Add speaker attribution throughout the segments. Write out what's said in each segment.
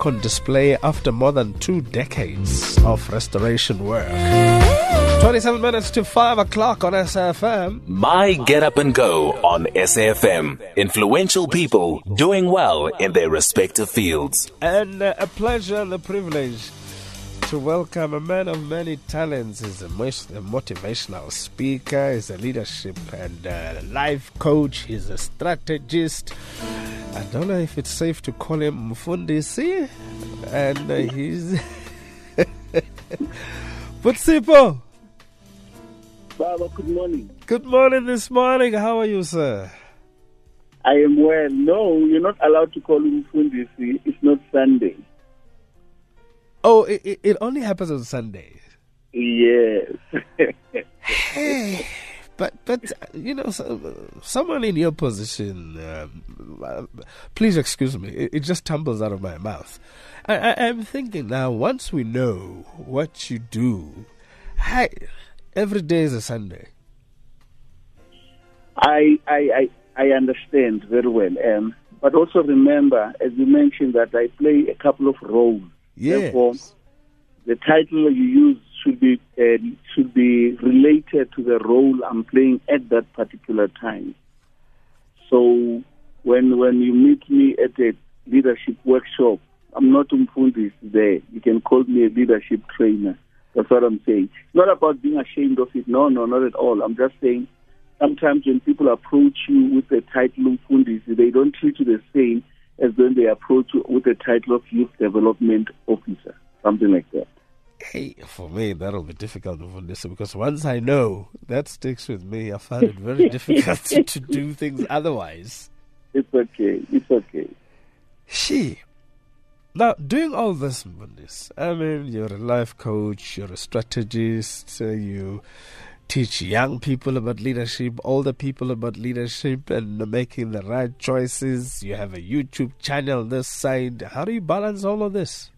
Speaker 1: on display after more than two decades of restoration work. 27 minutes to 5 o'clock on SAFM.
Speaker 2: My Get Up and Go on SAFM. Influential people doing well in their respective fields.
Speaker 1: And uh, a pleasure and a privilege to welcome a man of many talents. He's a, a motivational speaker, he's a leadership and uh, life coach, he's a strategist. I don't know if it's safe to call him Mfundisi. And uh, he's. Putsipo!
Speaker 3: Baba, good morning.
Speaker 1: Good morning this morning. How are you, sir?
Speaker 3: I am well. No, you're not allowed to call him Mfundisi. It's not Sunday.
Speaker 1: It, it only happens on Sundays.
Speaker 3: Yes.
Speaker 1: hey, but but you know, so, someone in your position, um, please excuse me. It, it, just tumbles out of my mouth. I, I, am thinking now. Once we know what you do, hey, every day is a Sunday.
Speaker 3: I I I, I understand very well, um, but also remember, as you mentioned, that I play a couple of roles.
Speaker 1: Yes.
Speaker 3: Therefore, the title you use should be uh, should be related to the role I'm playing at that particular time. So when when you meet me at a leadership workshop, I'm not umfundis there. You can call me a leadership trainer. That's what I'm saying. It's not about being ashamed of it. No, no, not at all. I'm just saying sometimes when people approach you with the title umfundis, they don't treat you the same as when they approach you with the title of youth development officer, something like that.
Speaker 1: Hey, for me, that'll be difficult listen because once I know, that sticks with me. I find it very difficult to, do things otherwise.
Speaker 3: It's okay. It's okay.
Speaker 1: She. Now, doing all this, Mundis, I mean, you're a life coach, you're a strategist, you teach young people about leadership, older people about leadership, and making the right choices. You have a YouTube channel this side. How do you balance all of this?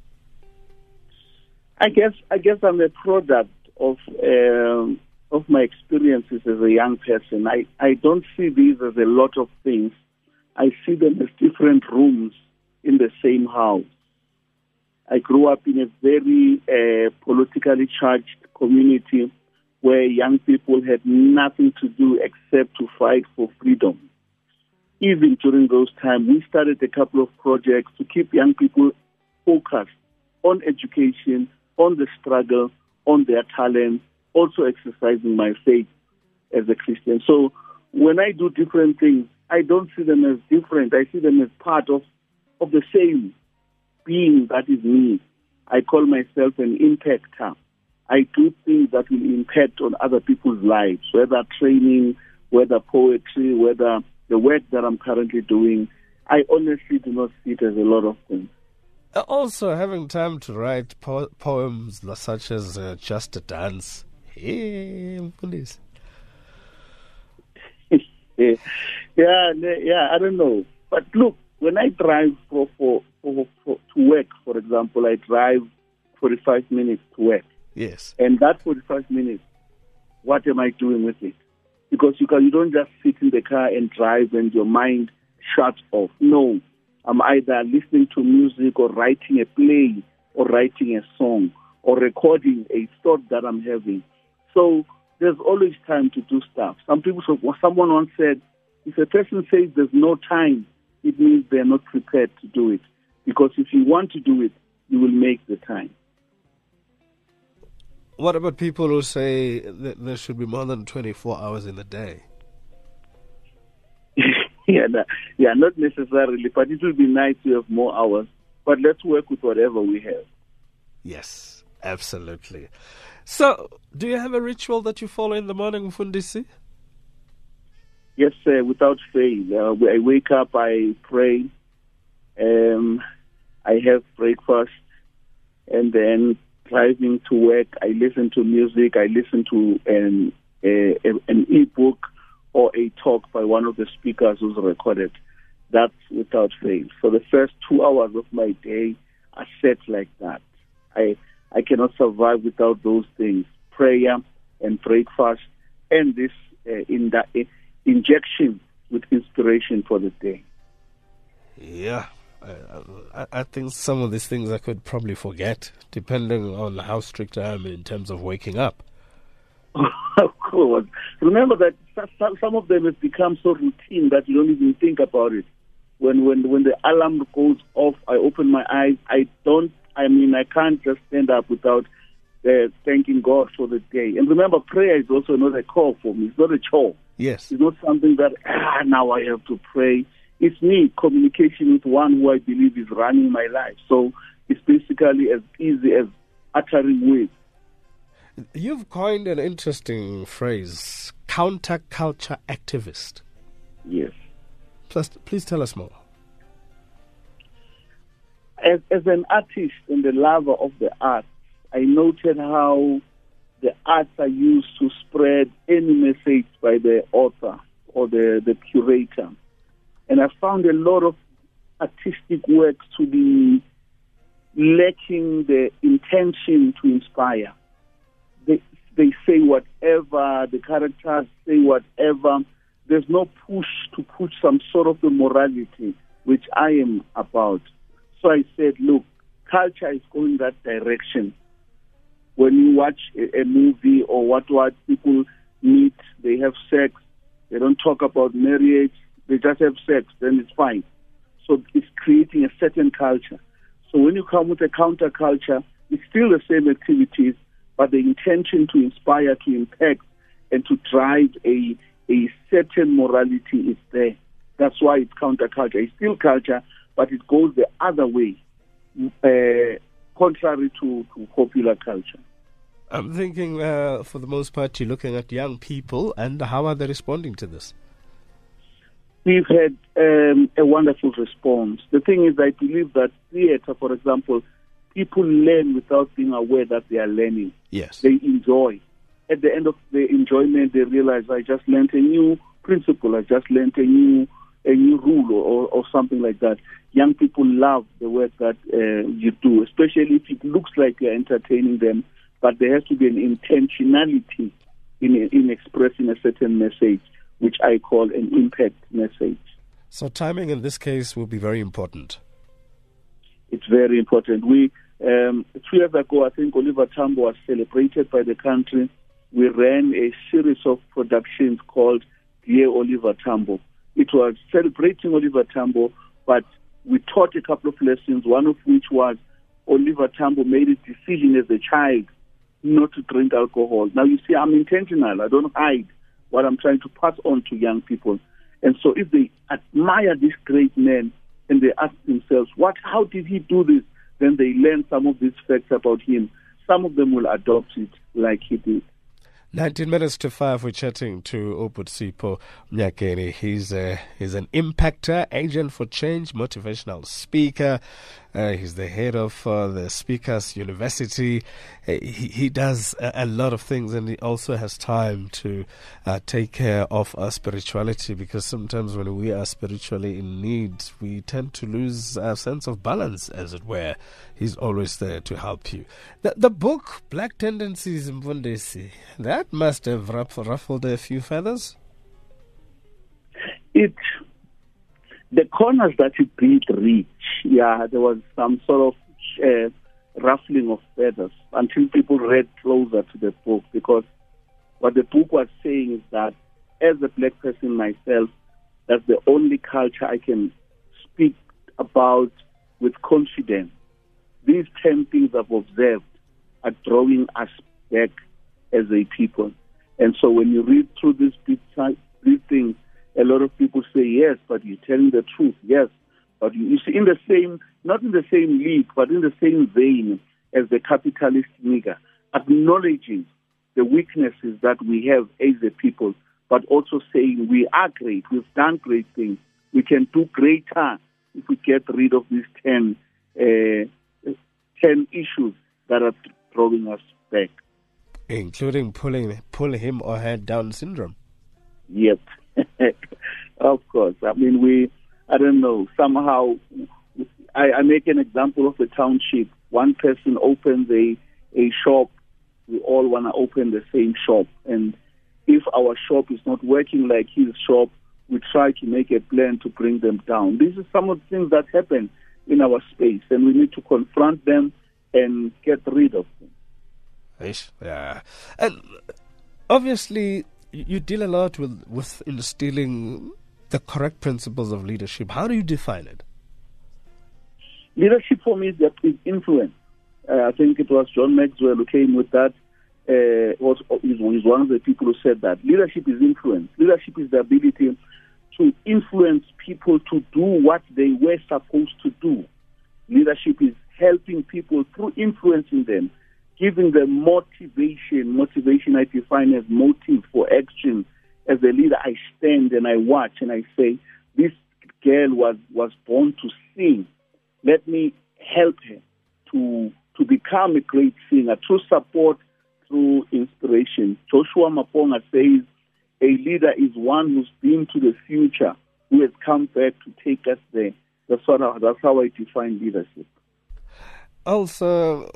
Speaker 3: I guess I guess I'm a product of um, of my experiences as a young person. I, I don't see these as a lot of things. I see them as different rooms in the same house. I grew up in a very uh, politically charged community where young people had nothing to do except to fight for freedom. Even during those times, we started a couple of projects to keep young people focused on education, on the struggle, on their talent, also exercising my faith as a Christian. So when I do different things, I don't see them as different. I see them as part of, of the same being that is me. I call myself an impactor. I do things that will impact on other people's lives, whether training, whether poetry, whether the work that I'm currently doing. I honestly do not see it as a lot of things.
Speaker 1: Uh, also, having time to write po- poems such as uh, Just a Dance. Hey, please.
Speaker 3: yeah, yeah, I don't know. But look, when I drive for, for, for, for to work, for example, I drive 45 minutes to work.
Speaker 1: Yes.
Speaker 3: And that 45 minutes, what am I doing with it? Because you, can, you don't just sit in the car and drive and your mind shuts off. No. I'm either listening to music or writing a play or writing a song or recording a thought that I'm having. So there's always time to do stuff. Some people, someone once said, if a person says there's no time, it means they're not prepared to do it. Because if you want to do it, you will make the time.
Speaker 1: What about people who say that there should be more than 24 hours in a day?
Speaker 3: yeah, no, yeah, not necessarily, but it would be nice to have more hours. But let's work with whatever we have.
Speaker 1: Yes, absolutely. So, do you have a ritual that you follow in the morning, Fundisi?
Speaker 3: Yes, uh, without fail. Uh, I wake up, I pray, um, I have breakfast, and then driving to work, I listen to music, I listen to an, uh, an e-book or a talk by one of the speakers who's recorded. That's without fail. For the first two hours of my day are set like that. I I cannot survive without those things: prayer and breakfast, and this uh, in that uh, injection with inspiration for the day.
Speaker 1: Yeah, I, I think some of these things I could probably forget, depending on how strict I am in terms of waking up.
Speaker 3: of course. Remember that some of them have become so routine that you don't even think about it. When when when the alarm goes off, I open my eyes. I don't. I mean, I can't just stand up without uh, thanking God for the day. And remember, prayer is also not a call for me. It's not a chore.
Speaker 1: Yes.
Speaker 3: It's not something that ah now I have to pray. It's me communication with one who I believe is running my life. So it's basically as easy as uttering words.
Speaker 1: You've coined an interesting phrase, counterculture activist.
Speaker 3: Yes.
Speaker 1: Please, please tell us more.
Speaker 3: As, as an artist and a lover of the arts, I noted how the arts are used to spread any message by the author or the, the curator. And I found a lot of artistic works to be lacking the intention to inspire they they say whatever, the characters say whatever. There's no push to put some sort of a morality, which I am about. So I said, look, culture is going that direction. When you watch a, a movie or what what people meet, they have sex, they don't talk about marriage, they just have sex, then it's fine. So it's creating a certain culture. So when you come with a counterculture, it's still the same activities, but the intention to inspire, to impact, and to drive a, a certain morality is there. That's why it's counterculture. It's still culture, but it goes the other way, uh, contrary to, to popular culture.
Speaker 1: I'm thinking, uh, for the most part, you're looking at young people, and how are they responding to this?
Speaker 3: We've had um, a wonderful response. The thing is, I believe that theatre, for example, people learn without being aware that they are learning.
Speaker 1: Yes.
Speaker 3: They enjoy. At the end of the enjoyment, they realize I just learned a new principle. I just learned a new a new rule or, or something like that. Young people love the work that uh, you do, especially if it looks like you're entertaining them. But there has to be an intentionality in in expressing a certain message, which I call an impact message.
Speaker 1: So timing in this case will be very important.
Speaker 3: It's very important. We um, two years ago, I think Oliver Tambo was celebrated by the country. We ran a series of productions called Dear Oliver Tambo. It was celebrating Oliver Tambo, but we taught a couple of lessons, one of which was Oliver Tambo made a decision as a child not to drink alcohol. Now, you see, I'm intentional. I don't hide what I'm trying to pass on to young people. And so if they admire this great man and they ask themselves, what, how did he do this? then they learn some of these facts about him. Some of them will adopt it like he did.
Speaker 1: 19 minutes to 5, we're chatting to Uputsipho Mnyakeni. He's, a, he's an impactor, agent for change, motivational speaker. Uh, he's the head of uh, the Speakers University. Uh, he, he does a, a, lot of things and he also has time to uh, take care of our spirituality because sometimes when we are spiritually in need, we tend to lose our sense of balance, as it were. He's always there to help you. The, the book, Black Tendencies in Mfundisi, that must have ruffled a few feathers.
Speaker 3: It the corners that it did reach, yeah, there was some sort of uh, ruffling of feathers until people read closer to the book because what the book was saying is that as a black person myself, that's the only culture I can speak about with confidence. These 10 things I've observed are drawing us back as a people. And so when you read through these, these things, a lot of people say yes, but you're telling the truth. Yes, but you, you see, in the same, not in the same league, but in the same vein as the capitalist nigger, acknowledging the weaknesses that we have as a people, but also saying we are great, we've done great things, we can do greater if we get rid of these 10, uh, 10 issues that are throwing us back.
Speaker 1: Including pulling, pulling him or her Down syndrome.
Speaker 3: Yep. of course. I mean, we, I don't know, somehow, I, I make an example of a township. One person opens a, a shop, we all want to open the same shop. And if our shop is not working like his shop, we try to make a plan to bring them down. This is some of the things that happen in our space, and we need to confront them and get rid of them.
Speaker 1: Yeah, and obviously you deal a lot with with instilling the correct principles of leadership. How do you define it?
Speaker 3: Leadership for me is, is influence. Uh, I think it was John Maxwell who came with that. Uh, was is one of the people who said that leadership is influence. Leadership is the ability to influence people to do what they were supposed to do. Leadership is helping people through influencing them, giving them motivation. Motivation I define as motive for action. As a leader, I stand and I watch and I say, this girl was, was born to sing. Let me help her to, to become a great singer through support, through inspiration. Joshua Maponga says, a leader is one who's been to the future, who has come back to take us there. That's, what I, that's how I define leadership.
Speaker 1: Also,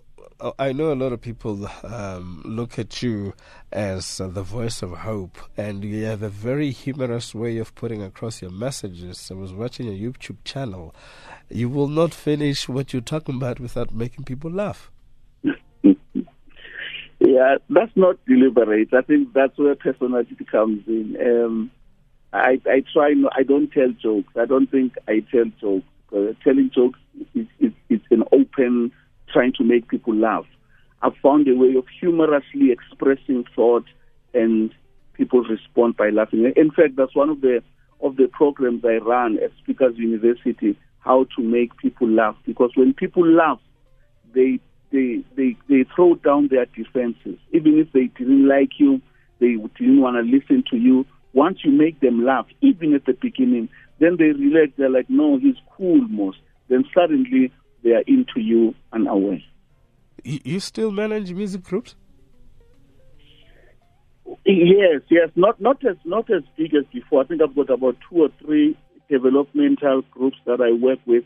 Speaker 1: I know a lot of people um, look at you as uh, the voice of hope, and you have a very humorous way of putting across your messages. I was watching your YouTube channel. You will not finish what you're talking about without making people laugh.
Speaker 3: Yeah, that's not deliberate. I think that's where personality comes in. Um, I, I try. No, I don't tell jokes. I don't think I tell jokes. Uh, telling jokes is, is, is an open trying to make people laugh. I've found a way of humorously expressing thought, and people respond by laughing. In fact, that's one of the of the programs I run at Speakers University. How to make people laugh because when people laugh, they they, they, they throw down their defenses. Even if they didn't like you, they didn't want to listen to you. Once you make them laugh, even at the beginning, then they relax. They're like, no, he's cool most. Then suddenly they are into you unaware.
Speaker 1: You still manage music groups?
Speaker 3: Yes, yes, not not as not as big as before. I think I've got about two or three developmental groups that I work with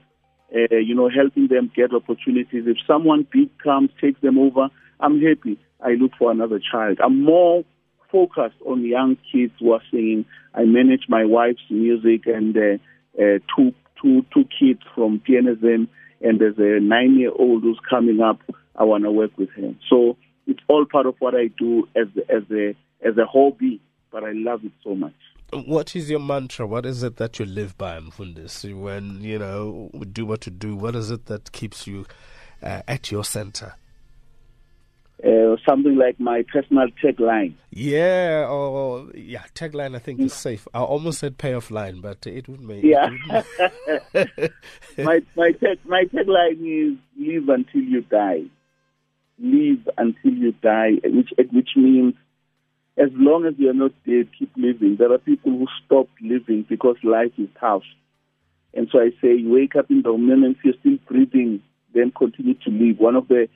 Speaker 3: uh, you know, helping them get opportunities. If someone big comes, takes them over, I'm happy. I look for another child. I'm more focused on young kids who are singing. I manage my wife's music and uh, uh, two, two, two kids from PNSM, and there's a nine-year-old who's coming up. I want to work with him. So it's all part of what I do as as a as a hobby, but I love it so much.
Speaker 1: What is your mantra? What is it that you live by, Mfundis? When you know do what to do, what is it that keeps you uh, at your center?
Speaker 3: Uh, something like my personal tagline.
Speaker 1: Yeah, or yeah, tagline. I think is safe. I almost said payoff line, but it would make
Speaker 3: yeah. my my tag, my tagline is live until you die. Live until you die, which which means as long as you're not dead, keep living. There are people who stop living because life is tough. And so I say, wake up in the moment, you're still breathing, then continue to live. One of the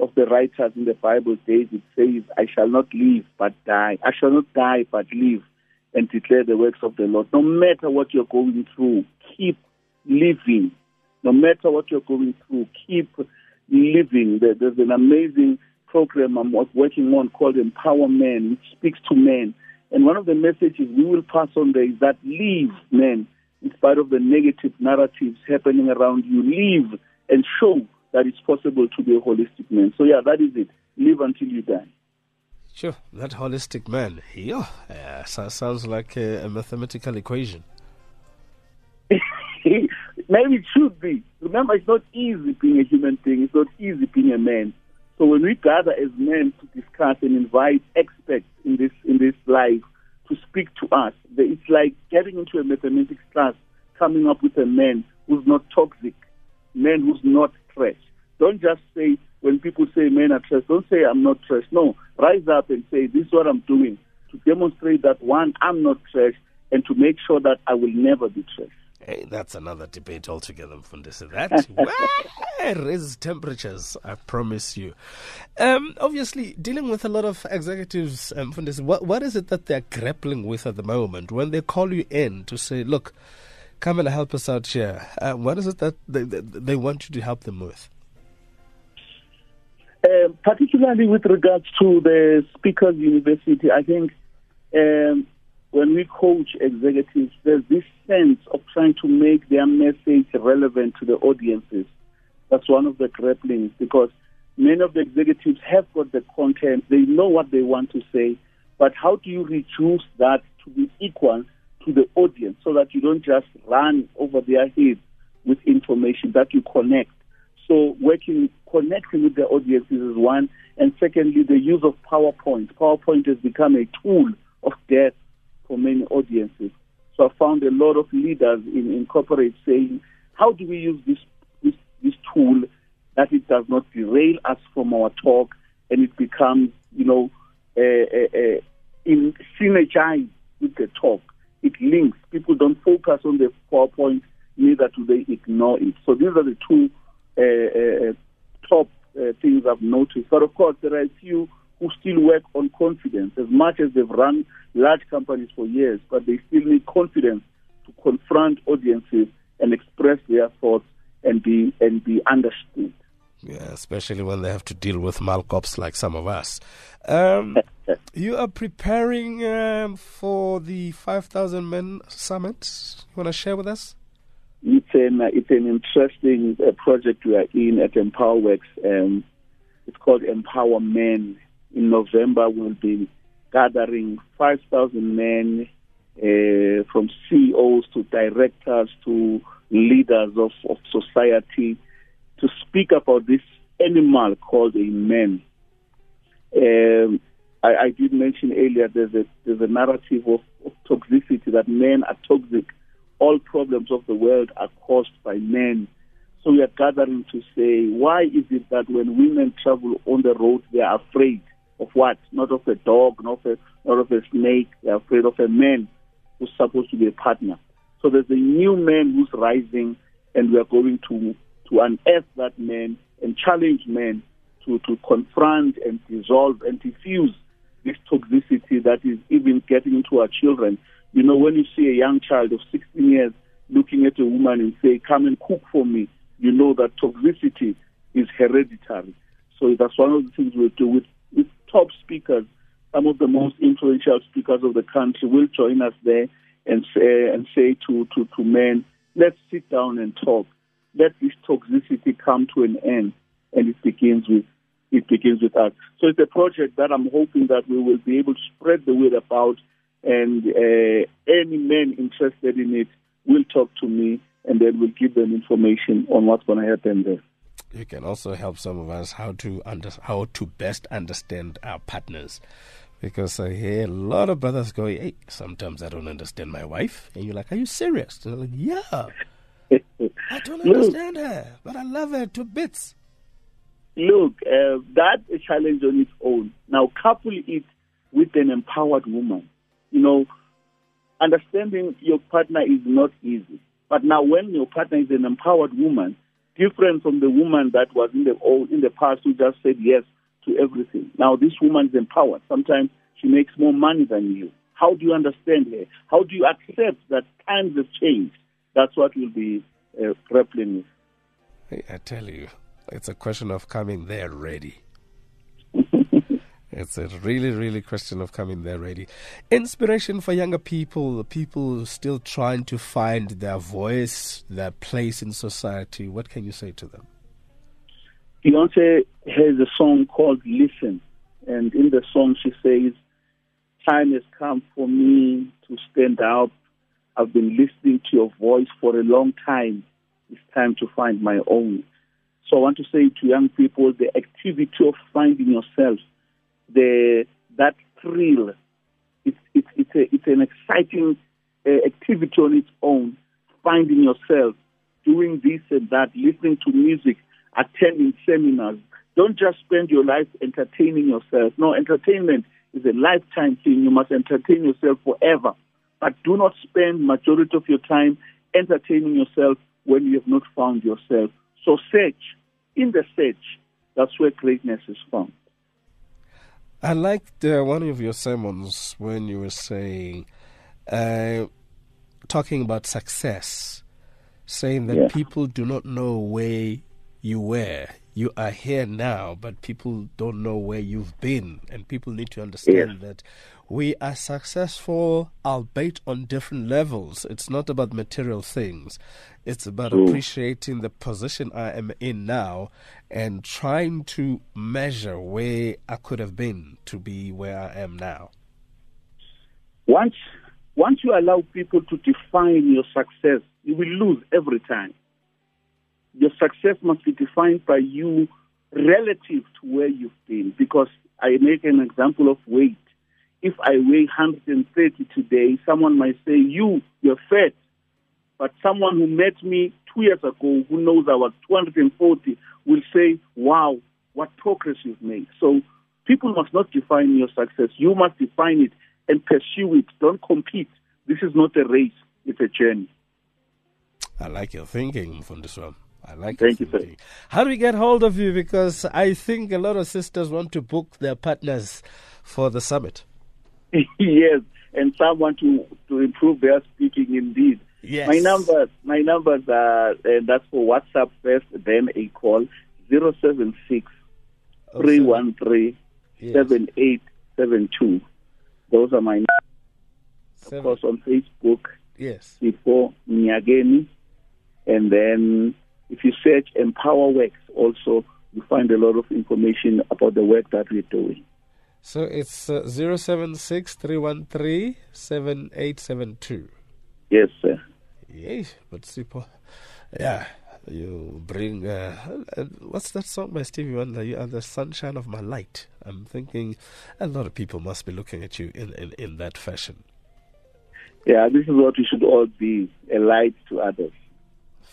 Speaker 3: of the writers in the Bible, says, it says, I shall not live but die. I shall not die but live and declare the works of the Lord. No matter what you're going through, keep living. No matter what you're going through, keep living. There's an amazing program I'm working on called EmpowaMen, which speaks to men. And one of the messages we will pass on there is that leave men, in spite of the negative narratives happening around you, leave and show that it's possible to be a holistic man. So, yeah, that is it. Live until you die.
Speaker 1: Sure, that holistic man. Yeah, uh, yeah sounds like a, a mathematical equation.
Speaker 3: Maybe it should be. Remember, it's not easy being a human being. It's not easy being a man. So when we gather as men to discuss and invite experts in this in this life to speak to us, it's like getting into a mathematics class, coming up with a man who's not toxic, man who's not trash. Don't just say when people say men are trash, don't say I'm not trash. No, rise up and say this is what I'm doing to demonstrate that one, I'm not trash, and to make sure that I will never be trash.
Speaker 1: Hey, that's another debate altogether, Mfundisi. That raises temperatures, I promise you. Um, obviously, dealing with a lot of executives, um, Mfundisi, what, what is it that they're grappling with at the moment when they call you in to say, look, come and help us out here? Uh, what is it that they, they, they, want you to help them with?
Speaker 3: Uh, particularly with regards to the Speakers University, I think um, when we coach executives, there's this sense of trying to make their message relevant to the audiences. That's one of the grapplings because many of the executives have got the content, they know what they want to say, but how do you reduce that to be equal to the audience so that you don't just run over their heads with information that you connect? So working, connecting with the audiences is one, and secondly, the use of PowerPoint. PowerPoint has become a tool of death for many audiences. So I found a lot of leaders in, in corporate saying, how do we use this, this, this tool that it does not derail us from our talk and it becomes, you know, uh, uh, uh, in synergize with the talk. It links. People don't focus on the PowerPoint, neither do they ignore it. So these are the two uh, uh, top uh, things I've noticed. But of course, there are a few who still work on confidence. As much as they've run large companies for years, but they still need confidence to confront audiences and express their thoughts and be and be understood.
Speaker 1: Yeah, especially when they have to deal with malcops like some of us. Um, you are preparing um, for the 5,000 Men Summit. You want to share with us?
Speaker 3: It's an, it's an interesting uh, project we are in at Empowaworx. Um, it's called EmpowaMen. In November, we'll be gathering 5,000 men uh, from CEOs to directors to leaders of, of society to speak about this animal called a man. Um, I, I, did mention earlier there's a, there's a narrative of, of toxicity that men are toxic. All problems of the world are caused by men. So we are gathering to say, why is it that when women travel on the road, they are afraid of what? Not of a dog, not of a, not of a snake. They're afraid of a man who's supposed to be a partner. So there's a new man who's rising, and we are going to to unearth that man and challenge men to, to confront and dissolve and diffuse this toxicity that is even getting into our children. You know, when you see a young child of 16 years looking at a woman and say, come and cook for me, you know that toxicity is hereditary. So that's one of the things we'll do with, with top speakers. Some of the most influential speakers of the country will join us there and say, and say to, to, to men, let's sit down and talk let this toxicity come to an end, and it begins with it begins with us. So it's a project that I'm hoping that we will be able to spread the word about, and uh, any men interested in it will talk to me, and then we'll give them information on what's going to happen there.
Speaker 1: You can also help some of us how to under, how to best understand our partners. Because I hear a lot of brothers go, hey, sometimes I don't understand my wife. And you're like, are you serious? And they're like, yeah. I don't understand her, but I love her to bits.
Speaker 3: Look, uh, that's a challenge on its own. Now, couple it with an empowered woman. You know, understanding your partner is not easy. But now, when your partner is an empowered woman, different from the woman that was in the old, in the past who just said yes to everything. Now, this woman is empowered. Sometimes she makes more money than you. How do you understand her? How do you accept that times have changed? That's what we'll be uh, grappling
Speaker 1: with. I tell you, it's a question of coming there ready. it's a really, really question of coming there ready. Inspiration for younger people, people still trying to find their voice, their place in society. What can you say to them?
Speaker 3: Beyonce has a song called Listen. And in the song, she says, Time has come for me to stand up I've been listening to your voice for a long time. It's time to find my own. So I want to say to young people, the activity of finding yourself, the that thrill, it's it's it's, a, it's an exciting uh, activity on its own. Finding yourself, doing this and that, listening to music, attending seminars. Don't just spend your life entertaining yourself. No, entertainment is a lifetime thing. You must entertain yourself forever. But do not spend majority of your time entertaining yourself when you have not found yourself. So search. In the search, that's where greatness is found.
Speaker 1: I liked uh, one of your sermons when you were saying, uh, talking about success, saying that yeah. people do not know where you were. You are here now, but people don't know where you've been. And people need to understand that we are successful, albeit on different levels. It's not about material things, it's about True. appreciating the position I am in now and trying to measure where I could have been to be where I am now.
Speaker 3: Once, once you allow people to define your success, you will lose every time. Your success must be defined by you relative to where you've been. Because I make an example of weight if I weigh 130 today, someone might say, You, you're fat. But someone who met me two years ago who knows I was 240 will say, Wow, what progress you've made. So people must not define your success. You must define it and pursue it. Don't compete. This is not a race, it's a journey.
Speaker 1: I like your thinking one. I like
Speaker 3: Thank you, sir.
Speaker 1: How do we get hold of you? Because I think a lot of sisters want to book their partners for the summit.
Speaker 3: yes, and some want to, to improve their speaking indeed.
Speaker 1: Yes.
Speaker 3: My numbers, my numbers are, and that's for WhatsApp first, then a call, 076 313 7872. Those are my numbers. Of course, on Facebook,
Speaker 1: yes.
Speaker 3: before Mnyakeni. And then if you search Empowaworx, also, you find a lot of information about the work that we're doing.
Speaker 1: So it's uh, 076 7872.
Speaker 3: Yes, sir.
Speaker 1: Yes, but super. Yeah, you bring. Uh, uh, what's that song by Stevie Wonder? You are the sunshine of my light. I'm thinking a lot of people must be looking at you in, in, in that fashion.
Speaker 3: Yeah, this is what we should all be a light to others.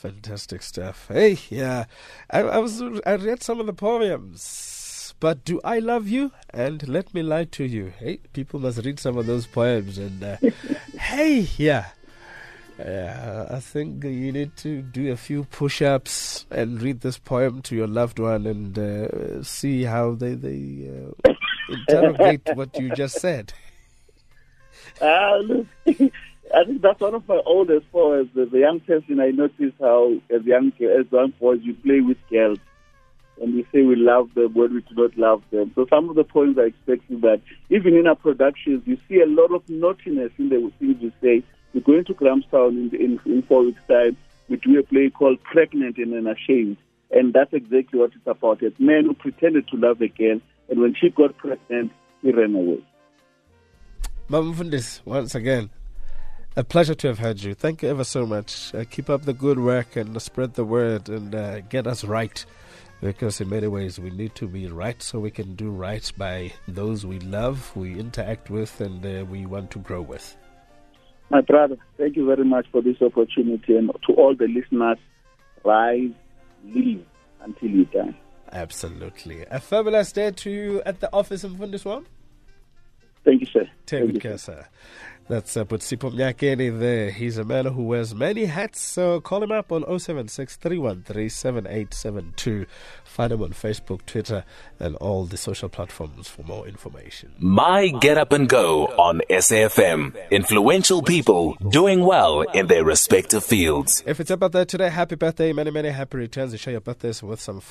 Speaker 1: Fantastic stuff. Hey, yeah, I, I was I read some of the poems but do I love you? And let me lie to you. Hey, people must read some of those poems. And uh, hey, yeah. Uh, I think you need to do a few push ups and read this poem to your loved one and uh, see how they, they uh, interrogate what you just said.
Speaker 3: Uh, I think that's one of my oldest poems. As a young person, I noticed how, as young, as young boys, you play with girls and we say we love them when we do not love them. So some of the points are expecting that even in our productions, you see a lot of naughtiness in the things we say. We're going to Grahamstown in, in, in four weeks' time. We do a play called Pregnant and Ashamed. And that's exactly what it's about. It's men who pretended to love a girl, and when she got pregnant, he ran away.
Speaker 1: Mama once again, a pleasure to have had you. Thank you ever so much. Uh, keep up the good work and spread the word and uh, get us right because in many ways we need to be right so we can do right by those we love, we interact with, and uh, we want to grow with.
Speaker 3: My brother, thank you very much for this opportunity, and to all the listeners, rise, live until you die.
Speaker 1: Absolutely. A fabulous day to you at the office in Fundiswam.
Speaker 3: Thank you, sir.
Speaker 1: Take good care, sir. That's uh, Putsipo Mnyakeni there. He's a man who wears many hats, so call him up on 076 Find him on Facebook, Twitter, and all the social platforms for more information.
Speaker 2: My Get Up and Go on SAFM. Influential people doing well in their respective fields.
Speaker 1: If it's about birthday today, happy birthday. Many, many happy returns. You share your birthdays with some